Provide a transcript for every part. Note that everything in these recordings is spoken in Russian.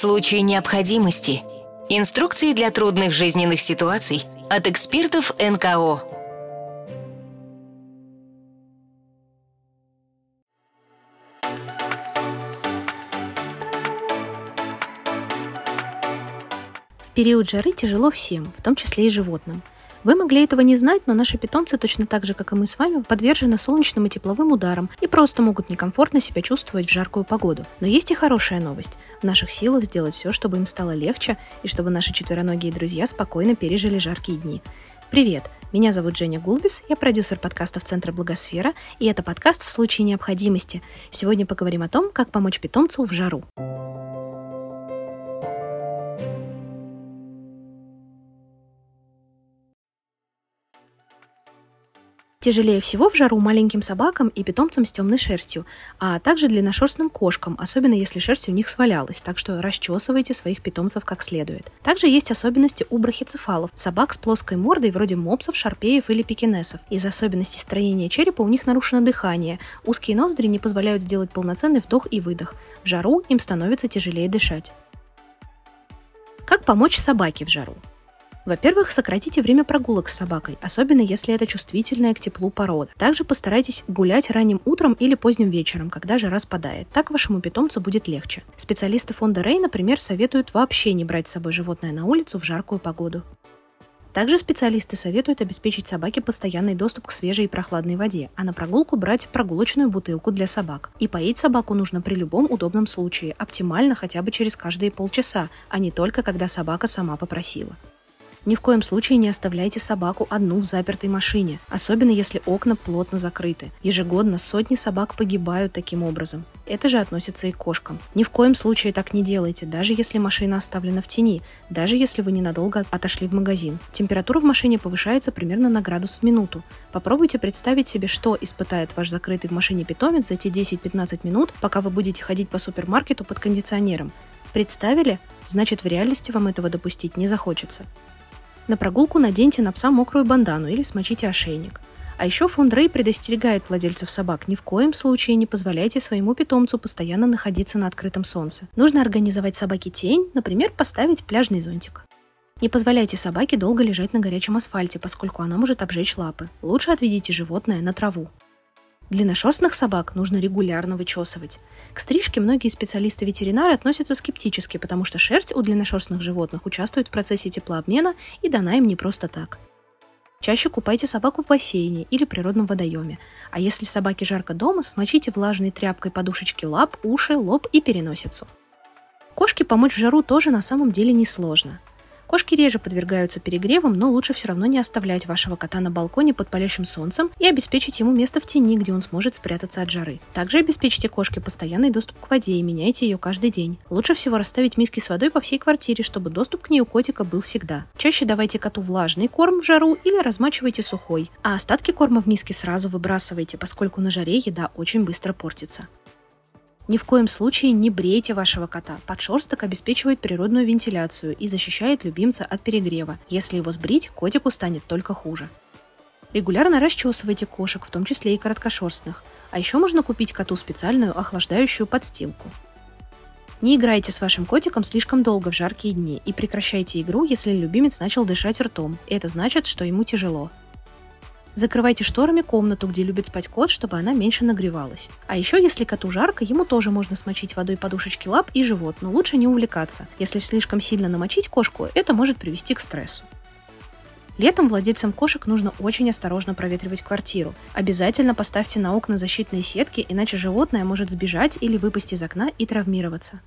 случае необходимости. Инструкции для трудных жизненных ситуаций от экспертов НКО. В период жары тяжело всем, в том числе и животным – вы могли этого не знать, но наши питомцы точно так же, как и мы с вами, подвержены солнечным и тепловым ударам и просто могут некомфортно себя чувствовать в жаркую погоду. Но есть и хорошая новость. В наших силах сделать все, чтобы им стало легче и чтобы наши четвероногие друзья спокойно пережили жаркие дни. Привет! Меня зовут Женя Гулбис, я продюсер подкастов Центра Благосфера, и это подкаст «В случае необходимости». Сегодня поговорим о том, как помочь питомцу в жару. Тяжелее всего в жару маленьким собакам и питомцам с темной шерстью, а также длинношерстным кошкам, особенно если шерсть у них свалялась, так что расчесывайте своих питомцев как следует. Также есть особенности у брахицефалов, собак с плоской мордой вроде мопсов, шарпеев или пекинесов. Из особенностей строения черепа у них нарушено дыхание, узкие ноздри не позволяют сделать полноценный вдох и выдох. В жару им становится тяжелее дышать. Как помочь собаке в жару? Во-первых, сократите время прогулок с собакой, особенно если это чувствительная к теплу порода. Также постарайтесь гулять ранним утром или поздним вечером, когда жара спадает. Так вашему питомцу будет легче. Специалисты фонда Рей, например, советуют вообще не брать с собой животное на улицу в жаркую погоду. Также специалисты советуют обеспечить собаке постоянный доступ к свежей и прохладной воде, а на прогулку брать прогулочную бутылку для собак. И поить собаку нужно при любом удобном случае, оптимально хотя бы через каждые полчаса, а не только когда собака сама попросила. Ни в коем случае не оставляйте собаку одну в запертой машине, особенно если окна плотно закрыты. Ежегодно сотни собак погибают таким образом. Это же относится и к кошкам. Ни в коем случае так не делайте, даже если машина оставлена в тени, даже если вы ненадолго отошли в магазин. Температура в машине повышается примерно на градус в минуту. Попробуйте представить себе, что испытает ваш закрытый в машине питомец за те 10-15 минут, пока вы будете ходить по супермаркету под кондиционером. Представили? Значит, в реальности вам этого допустить не захочется. На прогулку наденьте на пса мокрую бандану или смочите ошейник. А еще фонд Рэй предостерегает владельцев собак ни в коем случае не позволяйте своему питомцу постоянно находиться на открытом солнце. Нужно организовать собаке тень, например, поставить пляжный зонтик. Не позволяйте собаке долго лежать на горячем асфальте, поскольку она может обжечь лапы. Лучше отведите животное на траву. Длинношерстных собак нужно регулярно вычесывать. К стрижке многие специалисты-ветеринары относятся скептически, потому что шерсть у длинношерстных животных участвует в процессе теплообмена и дана им не просто так. Чаще купайте собаку в бассейне или природном водоеме. А если собаке жарко дома, смочите влажной тряпкой подушечки лап, уши, лоб и переносицу. Кошке помочь в жару тоже на самом деле несложно. Кошки реже подвергаются перегревам, но лучше все равно не оставлять вашего кота на балконе под палящим солнцем и обеспечить ему место в тени, где он сможет спрятаться от жары. Также обеспечьте кошке постоянный доступ к воде и меняйте ее каждый день. Лучше всего расставить миски с водой по всей квартире, чтобы доступ к ней у котика был всегда. Чаще давайте коту влажный корм в жару или размачивайте сухой, а остатки корма в миске сразу выбрасывайте, поскольку на жаре еда очень быстро портится. Ни в коем случае не брейте вашего кота. Подшерсток обеспечивает природную вентиляцию и защищает любимца от перегрева. Если его сбрить, котику станет только хуже. Регулярно расчесывайте кошек, в том числе и короткошерстных. А еще можно купить коту специальную охлаждающую подстилку. Не играйте с вашим котиком слишком долго в жаркие дни и прекращайте игру, если любимец начал дышать ртом. Это значит, что ему тяжело. Закрывайте шторами комнату, где любит спать кот, чтобы она меньше нагревалась. А еще, если коту жарко, ему тоже можно смочить водой подушечки лап и живот, но лучше не увлекаться. Если слишком сильно намочить кошку, это может привести к стрессу. Летом владельцам кошек нужно очень осторожно проветривать квартиру. Обязательно поставьте на окна защитные сетки, иначе животное может сбежать или выпасть из окна и травмироваться.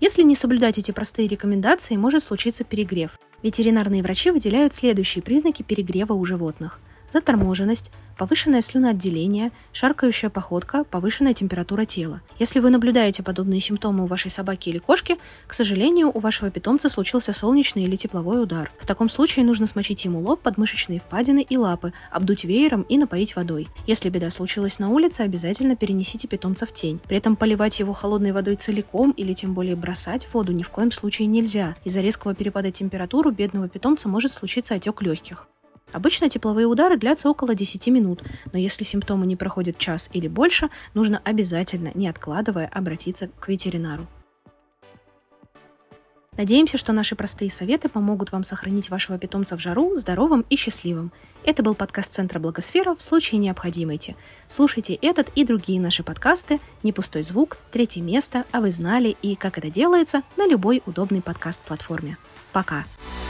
Если не соблюдать эти простые рекомендации, может случиться перегрев. Ветеринарные врачи выделяют следующие признаки перегрева у животных – заторможенность, повышенное слюноотделение, шаркающая походка, повышенная температура тела. Если вы наблюдаете подобные симптомы у вашей собаки или кошки, к сожалению, у вашего питомца случился солнечный или тепловой удар. В таком случае нужно смочить ему лоб, подмышечные впадины и лапы, обдуть веером и напоить водой. Если беда случилась на улице, обязательно перенесите питомца в тень. При этом поливать его холодной водой целиком или тем более бросать воду ни в коем случае нельзя. Из-за резкого перепада температуры у бедного питомца может случиться отек легких. Обычно тепловые удары длятся около 10 минут, но если симптомы не проходят час или больше, нужно обязательно, не откладывая, обратиться к ветеринару. Надеемся, что наши простые советы помогут вам сохранить вашего питомца в жару здоровым и счастливым. Это был подкаст Центра Благосфера в случае необходимости. Слушайте этот и другие наши подкасты «Не пустой звук», «Третье место», «А вы знали» и «Как это делается» на любой удобной подкаст-платформе. Пока! В